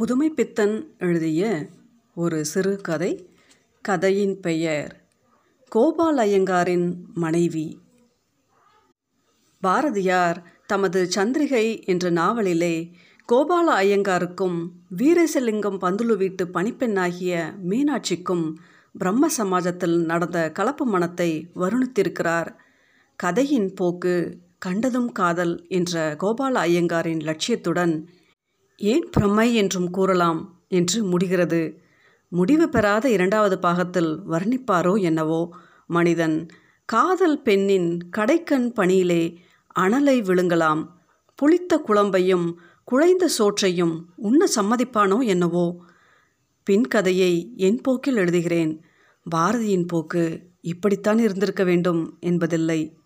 புதுமைப்பித்தன் எழுதிய ஒரு சிறுகதை கதையின் பெயர் கோபால் ஐயங்காரின் மனைவி. பாரதியார் தமது சந்திரிகை என்ற நாவலிலே கோபால ஐயங்காருக்கும் வீரேசலிங்கம் பந்துலு வீட்டு பணிப்பெண்ணாகிய மீனாட்சிக்கும் பிரம்ம சமாஜத்தில் நடந்த கலப்பு மனத்தை வருணித்திருக்கிறார். கதையின் போக்கு கண்டதும் காதல் என்ற கோபால ஐயங்காரின் லட்சியத்துடன் ஏன் பிரம்மை என்றும் கூறலாம் என்று முடிகிறது. முடிவு பெறாத இரண்டாவது பாகத்தில் வர்ணிப்பாரோ என்னவோ? மனிதன் காதல் பெண்ணின் கடைக்கண் பணியிலே அனலை விழுங்கலாம். புளித்த குழம்பையும் குழைந்த சோற்றையும் உண்ண சம்மதிப்பானோ என்னவோ? பின் கதையை என் போக்கில் எழுதுகிறேன். பாரதியின் போக்கு இப்படித்தான் இருந்திருக்க வேண்டும் என்பதில்லை.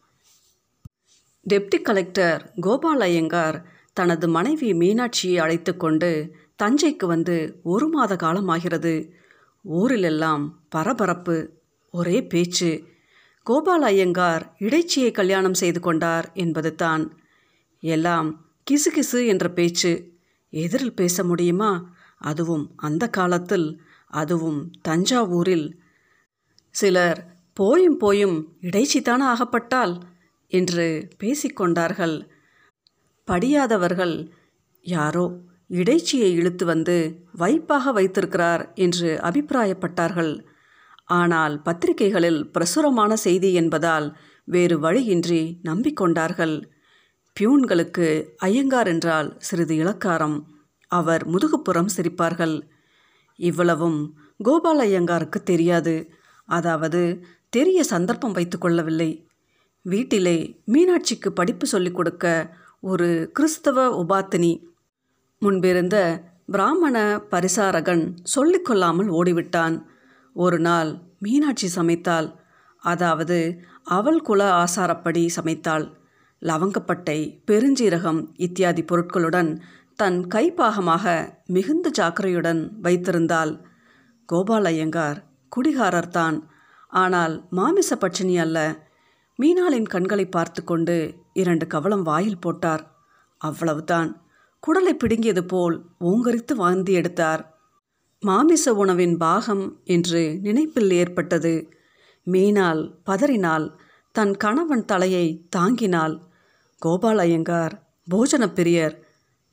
டெப்டி கலெக்டர் கோபால் ஐயங்கார் தனது மனைவி மீனாட்சியை அழைத்து கொண்டு தஞ்சைக்கு வந்து ஒரு மாத காலம் ஆகிறது ஊரிலெல்லாம் பரபரப்பு ஒரே பேச்சு. கோபால் ஐயங்கார் இடைச்சியை கல்யாணம் செய்து கொண்டார் என்பது தான். எல்லாம் கிசுகிசு என்ற பேச்சு. எதிரில் பேச முடியுமா? அதுவும் அந்த காலத்தில் அதுவும் தஞ்சாவூரில். சிலர் போயும் போயும் இடைச்சித்தான ஆகப்பட்டால் என்று பேசிக்கொண்டார்கள் படியாதவர்கள் யாரோ இடைச்சியை இழுத்து வந்து வைப்பாக வைத்திருக்கிறார் என்று அபிப்பிராயப்பட்டார்கள். ஆனால் பத்திரிகைகளில் பிரசுரமான செய்தி என்பதால் வேறு வழியின்றி நம்பிக்கொண்டார்கள். பியூன்களுக்கு ஐயங்கார் என்றால் சிறிது இலக்காரம் அவர் முதுகுப்புறம் சிரிப்பார்கள். இவ்வளவும் கோபால் ஐயங்காருக்கு தெரியாது. அதாவது தெரிய சந்தர்ப்பம் வைத்து கொள்ளவில்லை. வீட்டிலே மீனாட்சிக்கு படிப்பு சொல்லிக் கொடுக்க ஒரு கிறிஸ்தவ உபாத்தினி. முன்பிருந்த பிராமண பரிசாரகன் சொல்லிக்கொள்ளாமல் ஓடிவிட்டான். ஒரு நாள் மீனாட்சி சமைத்தாள். அதாவது அவள் குல ஆசாரப்படி சமைத்தாள். லவங்கப்பட்டை பெருஞ்சீரகம் இத்தியாதி பொருட்களுடன் தன் கைப்பாகமாக மிகுந்த ஜாக்கிரையுடன் வைத்திருந்தாள். கோபால் ஐயங்கார் குடிகாரர்தான் ஆனால் மாமிச பட்சினி அல்ல. மீனாளின் கண்களை பார்த்து கொண்டு இரண்டு கவளம் வாயில் போட்டார். அவ்வளவுதான். குடலை பிடுங்கியது போல் ஓங்கரித்து வாந்தி எடுத்தார். மாமிச உணவின் பாகம் என்று நினைப்பில் ஏற்பட்டது. மீனால் பதறினால் தன் கணவன் தலையை தாங்கினால் கோபால் ஐயங்கார் போஜன பிரியர்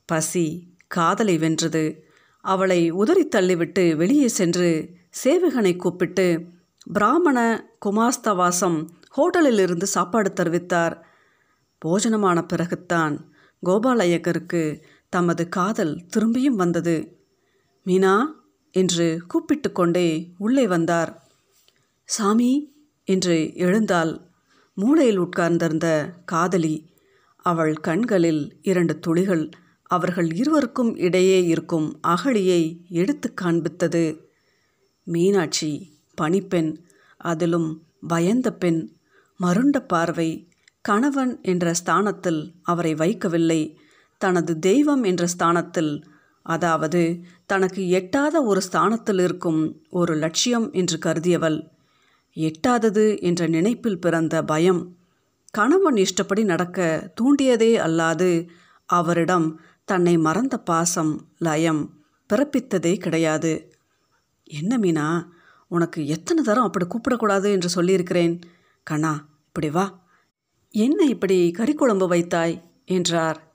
பசி காதலை வென்றது. அவளை உதறி தள்ளிவிட்டு வெளியே சென்று சேவகனை கூப்பிட்டு பிராமண குமாஸ்தவாசம் ஹோட்டலில் இருந்து சாப்பாடு தருவித்தார். போஜனமான பிறகுத்தான் கோபால் ஐயக்கருக்கு தமது காதல் திரும்பியும் வந்தது. மீனா என்று கூப்பிட்டு கொண்டே உள்ளே வந்தார். சாமி என்று எழுந்தாள் மூளையில் உட்கார்ந்திருந்த காதலி. அவள் கண்களில் இரண்டு துளிகள் அவர்கள் இருவருக்கும் இடையே இருக்கும் அகழியை எடுத்து காண்பித்தது. மீனாட்சி பணிப்பெண் அதிலும் பயந்த பெண் மருண்ட பார்வை கணவன் என்ற ஸ்தானத்தில் அவரை வைக்கவில்லை. தனது தெய்வம் என்ற ஸ்தானத்தில் அதாவது தனக்கு எட்டாத ஒரு ஸ்தானத்தில் இருக்கும் ஒரு லட்சியம் என்று கருதியவள். எட்டாதது என்ற நினைப்பில் பிறந்த பயம். கணவன் இஷ்டப்படி நடக்க தூண்டியதே அல்லாது அவரிடம் தன்னை மறந்த பாசம் லயம் பிறப்பித்ததே கிடையாது. என்ன மீனா? உனக்கு எத்தனை தரம் அப்படி கூப்பிடக்கூடாது? என்று சொல்லியிருக்கிறேன். கண்ணா இப்படி வா. என்ன இப்படி கறிக்குழம்பு வைத்தாய்? என்றார்.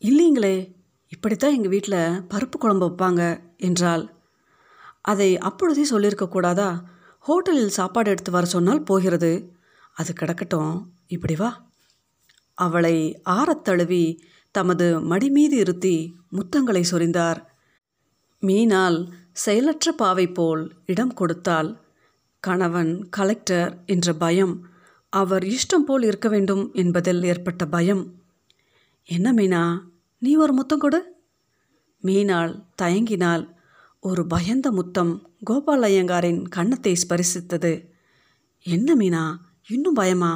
இல்லைங்களே இப்படித்தான் எங்கள் வீட்டில் பருப்பு குழம்பு வைப்பாங்க என்றாள். அதை அப்பொழுதே சொல்லியிருக்கக்கூடாதா ஹோட்டலில் சாப்பாடு எடுத்து வர சொன்னால் போகிறது. அது கிடக்கட்டும். இப்படி வா. அவளை ஆறத் தழுவி தமது மடி மீது இருத்தி முத்தங்களை சொரிந்தார். மீனால் செயலற்ற பாவை போல் இடம் கொடுத்தாள். கணவன் கலெக்டர் என்ற பயம் அவர் இஷ்டம் போல் இருக்க வேண்டும் என்பதில் ஏற்பட்ட பயம். என்ன மீனா? நீ ஒரு முத்தம் கொடு. மீனாள் தயங்கினால் ஒரு பயந்த முத்தம் கோபால் ஐயங்காரின் கன்னத்தை ஸ்பரிசித்தது. என்ன மீனா? இன்னும் பயமா?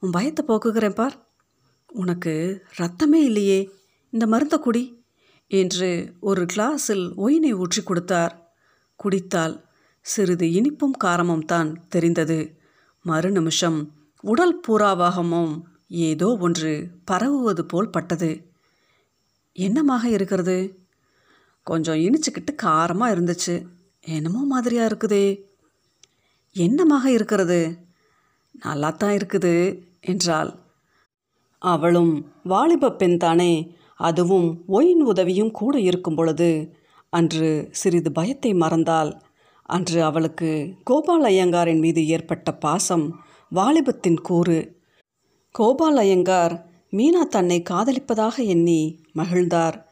உன் பயத்தை போக்குகிறேன் பார். உனக்கு ரத்தமே இல்லையே. இந்த மருந்த குடி என்று ஒரு கிளாஸில் ஒயினை ஊற்றி கொடுத்தார். குடித்தால் சிறிது இனிப்பும் காரமும் தான் தெரிந்தது. மறு நிமிஷம் உடல் பூராவாகமும் ஏதோ ஒன்று பரவுவது போல் பட்டது. என்னமாக இருக்கிறது? கொஞ்சம் இனிச்சுக்கிட்டு காரமாக இருந்துச்சு. என்னமோ மாதிரியாக இருக்குதே. என்னமாக இருக்கிறது? நல்லா தான் இருக்குது என்றாள். அவளும் வாலிப பெண் தானே அதுவும் ஒயின் உதவியும் கூட இருக்கும் பொழுது அன்று சிறிது பயத்தை மறந்தால் அன்று அவளுக்கு கோபால் ஐயங்காரின் மீது ஏற்பட்ட பாசம் வாலிபத்தின் கூறு. கோபாலயங்கார் மீனா தன்னை காதலிப்பதாக எண்ணி மகிழ்ந்தார்.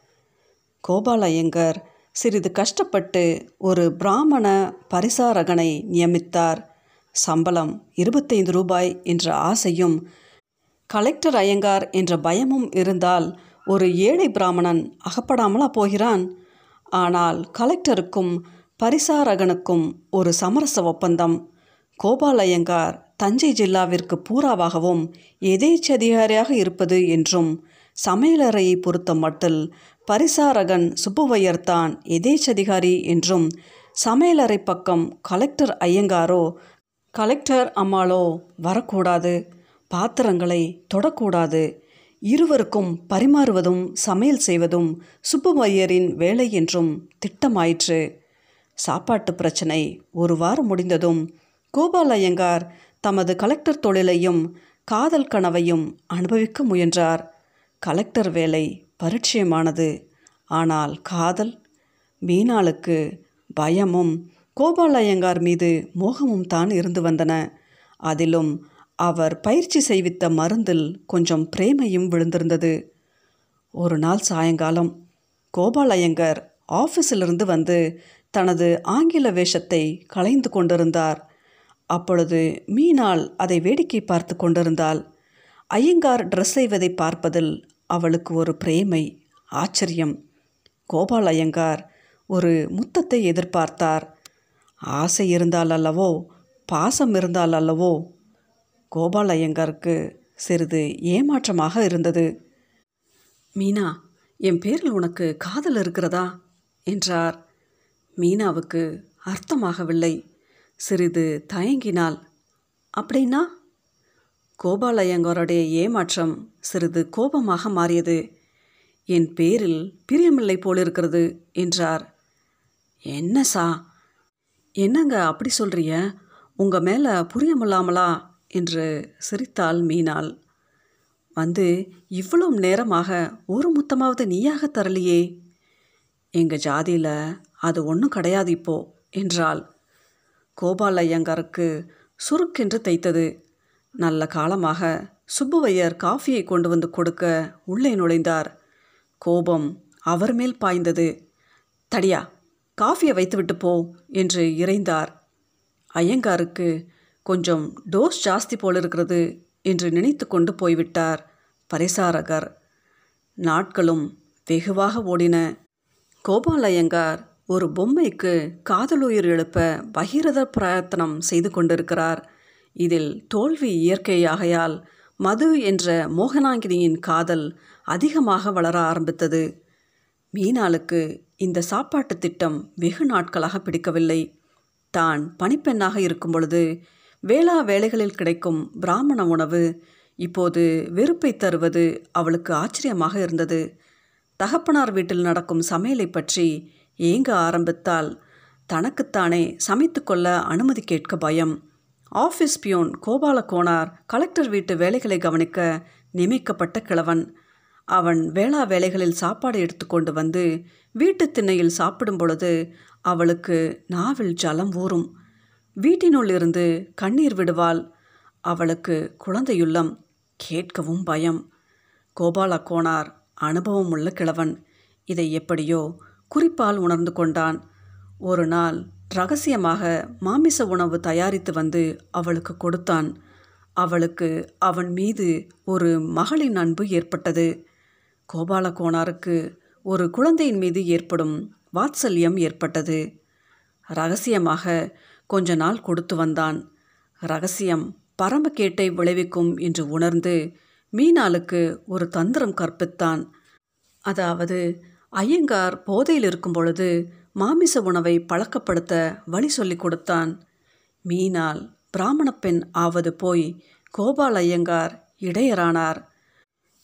கோபாலயங்கர் சிறிது கஷ்டப்பட்டு ஒரு பிராமண பரிசாரகனை நியமித்தார். சம்பளம் இருபத்தைந்து ரூபாய் என்ற ஆசையும் கலெக்டர் ஐயங்கார் என்ற பயமும் இருந்தால் ஒரு ஏழை பிராமணன் அகப்படாமலா போகிறான்? ஆனால் கலெக்டருக்கும் பரிசாரகனுக்கும் ஒரு சமரச ஒப்பந்தம். கோபால் ஐயங்கார் தஞ்சை ஜில்லாவிற்கு பூராவாகவும் எதேச்சதிகாரியாக இருப்பது என்றும் சமையலறையை பொறுத்த மட்டில் பரிசாரகன் சுப்புவையர் தான் எதேச்சதிகாரி என்றும் சமையலறை பக்கம் கலெக்டர் ஐயங்காரோ கலெக்டர் அம்மாளோ வரக்கூடாது பாத்திரங்களை தொடக்கூடாது. இருவருக்கும் பரிமாறுவதும் சமையல் செய்வதும் சுப்புவையரின் வேலை என்றும் திட்டமாயிற்று. சாப்பாட்டு பிரச்சனை ஒரு வாரம் முடிந்ததும் கோபால் ஐயங்கார் தமது கலெக்டர் தொழிலையும் காதல் கனவையும் அனுபவிக்க முயன்றார். கலெக்டர் வேலை பரிச்சயமானது. ஆனால் காதல் மீனாளுக்கு பயமும் கோபாலயங்கார் மீது மோகமும் தான் இருந்து வந்தன. அதிலும் அவர் பயிற்சி செய்வித்த மருந்தில் கொஞ்சம் பிரேமையும் விழுந்திருந்தது. ஒரு நாள் சாயங்காலம் கோபாலயங்கர் ஆஃபீஸிலிருந்து வந்து தனது ஆங்கில வேஷத்தை களைந்து கொண்டிருந்தார். அப்பொழுது மீனாள் அதை வேடிக்கை பார்த்து கொண்டிருந்தாள். ஐயங்கார் ட்ரெஸ் செய்வதை பார்ப்பதில் அவளுக்கு ஒரு பிரேமை ஆச்சரியம். கோபால் ஐயங்கார் ஒரு முத்தத்தை எதிர்பார்த்தார். ஆசை இருந்தால் அல்லவோ பாசம் இருந்தால் அல்லவோ கோபால் ஐயங்காருக்கு சிறிது ஏமாற்றமாக இருந்தது. மீனா என் பேரில் உனக்கு காதல் இருக்கிறதா? என்றார். மீனாவுக்கு அர்த்தமாகவில்லை. சிறிது தயங்கினாள். அப்படின்னா? கோபாலயங்கருடைய ஏமாற்றம் சிறிது கோபமாக மாறியது. என் பேரில் பிரியமில்லை போலிருக்கிறது என்றார். என்ன சா? என்னங்க அப்படி சொல்றிய உங்கள் மேலே புரியமில்லாமலா? என்று சிரித்தாள் மீனாள். வந்து இவ்வளவு நேரமாக ஒரு முத்தமாவது நீயாக தரலையே. எங்கள் ஜாதியில் அது ஒன்றும் கிடையாது இப்போ என்றாள். கோபால் ஐயங்காருக்கு சுருக்கென்று தைத்தது. நல்ல காலமாக சுப்புவையர் காஃபியை கொண்டு வந்து கொடுக்க உள்ளே நுழைந்தார். கோபம் அவர் மேல் பாய்ந்தது. தடியா காஃபியை வைத்துவிட்டு போ என்று இறைந்தார். ஐயங்காருக்கு கொஞ்சம் டோஸ் ஜாஸ்தி போலிருக்கிறது என்று நினைத்து கொண்டு போய்விட்டார் பரிசாரகர். நாட்களும் வெகுவாக ஓடின. கோபால் ஐயங்கார் ஒரு பொம்மைக்கு காதலுயிர் எழுப்ப பகிரத பிரயத்தனம் செய்து கொண்டிருக்கிறார். இதில் தோல்வி இயற்கையாகையால் மது என்ற மோகனாங்கினியின் காதல் அதிகமாக வளர ஆரம்பித்தது. மீனாளுக்கு இந்த சாப்பாட்டு திட்டம் வெகு நாட்களாக பிடிக்கவில்லை. தான் பணிப்பெண்ணாக இருக்கும் பொழுது வேளா வேலைகளில் கிடைக்கும் பிராமண உணவு இப்போது வெறுப்பை தருவது அவளுக்கு ஆச்சரியமாக இருந்தது. தகப்பனார் வீட்டில் நடக்கும் சமையலை பற்றி ஏங்க ஆரம்பித்தால்? தனக்குத்தானே சமைத்து கொள்ள அனுமதி கேட்க பயம். Office peon Gopala Konar collector வீட்டு வேலைகளை கவனிக்க நியமிக்கப்பட்ட கிழவன். அவன் வேளா வேலைகளில் சாப்பாடு எடுத்துக்கொண்டு வந்து வீட்டு திண்ணையில் சாப்பிடும் பொழுது அவளுக்கு நாவில் ஜலம் ஊறும். வீட்டினுள் இருந்து கண்ணீர் விடுவாள். அவளுக்கு குழந்தையுள்ளம். கேட்கவும் பயம். கோபால கோனார் அனுபவம் உள்ள கிழவன். இதை எப்படியோ குறிப்பால் உணர்ந்து கொண்டான். ஒரு நாள் ரகசியமாக மாமிச உணவு தயாரித்து வந்து அவளுக்கு கொடுத்தான். அவளுக்கு அவன் மீது ஒரு மகளின் அன்பு ஏற்பட்டது. கோபால கோணாருக்கு ஒரு குழந்தையின் மீது ஏற்படும் வாத்சல்யம் ஏற்பட்டது. ரகசியமாக கொஞ்ச நாள் கொடுத்து வந்தான். ரகசியம் பரமக்கேட்டை விளைவிக்கும் என்று உணர்ந்து மீனாளுக்கு ஒரு தந்திரம் கற்பித்தான். அதாவது ஐயங்கார் போதையில் இருக்கும் பொழுது மாமிச உணவை பழக்கப்படுத்த வழி சொல்லிக் கொடுத்தான். மீனால் பிராமண பெண் ஆவது போய் கோபால் ஐயங்கார் இடையரானார்.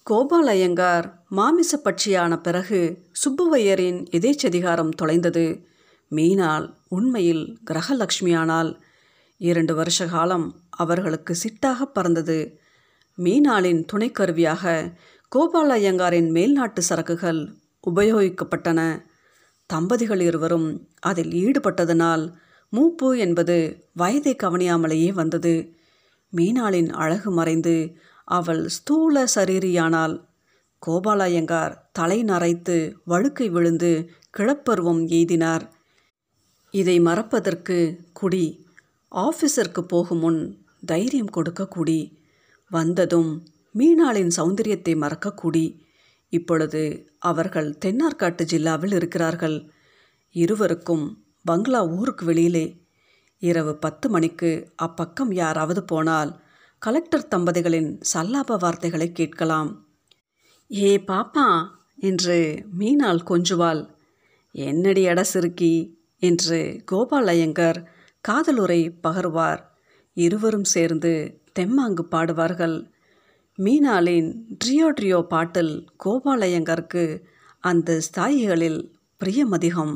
கோபால் ஐயங்கார் மாமிச பட்சியான பிறகு சுப்புவையரின் எதேச்சதிகாரம் தொலைந்தது. மீனால் உண்மையில் கிரகலக்ஷ்மியானால் இரண்டு வருஷ காலம் அவர்களுக்கு சிட்டாக பறந்தது. மீனாளின் துணைக்கருவியாக கோபால் ஐயங்காரின் மேல்நாட்டு சரக்குகள் உபயோகிக்கப்பட்டன. தம்பதிகள் இருவரும் அதில் ஈடுபட்டதனால் மூப்பு என்பது வயதை கவனியாமலேயே வந்தது. மீனாளின் அழகு மறைந்து அவள் ஸ்தூல சரீரியானால் கோபாலயங்கார் தலை நரைத்து வழுக்கை விழுந்து கிளப்பருவம் எய்தினார். இதை மறப்பதற்கு குடி ஆஃபீஸருக்கு போகும் முன் தைரியம் கொடுக்க குடி. வந்ததும் மீனாளின் சௌந்தரியத்தை மறக்க குடி. இப்பொழுது அவர்கள் தென்னார்காட்டு ஜில்லாவில் இருக்கிறார்கள். இருவருக்கும் பங்களா ஊருக்கு வெளியிலே இரவு பத்து மணிக்கு அப்பக்கம் யாராவது போனால் கலெக்டர் தம்பதிகளின் சல்லாப வார்த்தைகளை கேட்கலாம். ஏ பாப்பா! என்று மீனாள் கொஞ்சுவாள். என்னடி அட சிறுக்கி! என்று கோபால் ஐயங்கர் காதலுரை பகர்வார். இருவரும் சேர்ந்து தெம்மாங்கு பாடுவார்கள். மீனாலின் ட்ரியோ ட்ரியோ பாட்டில் கோபாலயங்கருக்கு அந்த ஸ்தாயிகளில் பிரியமதிகம்.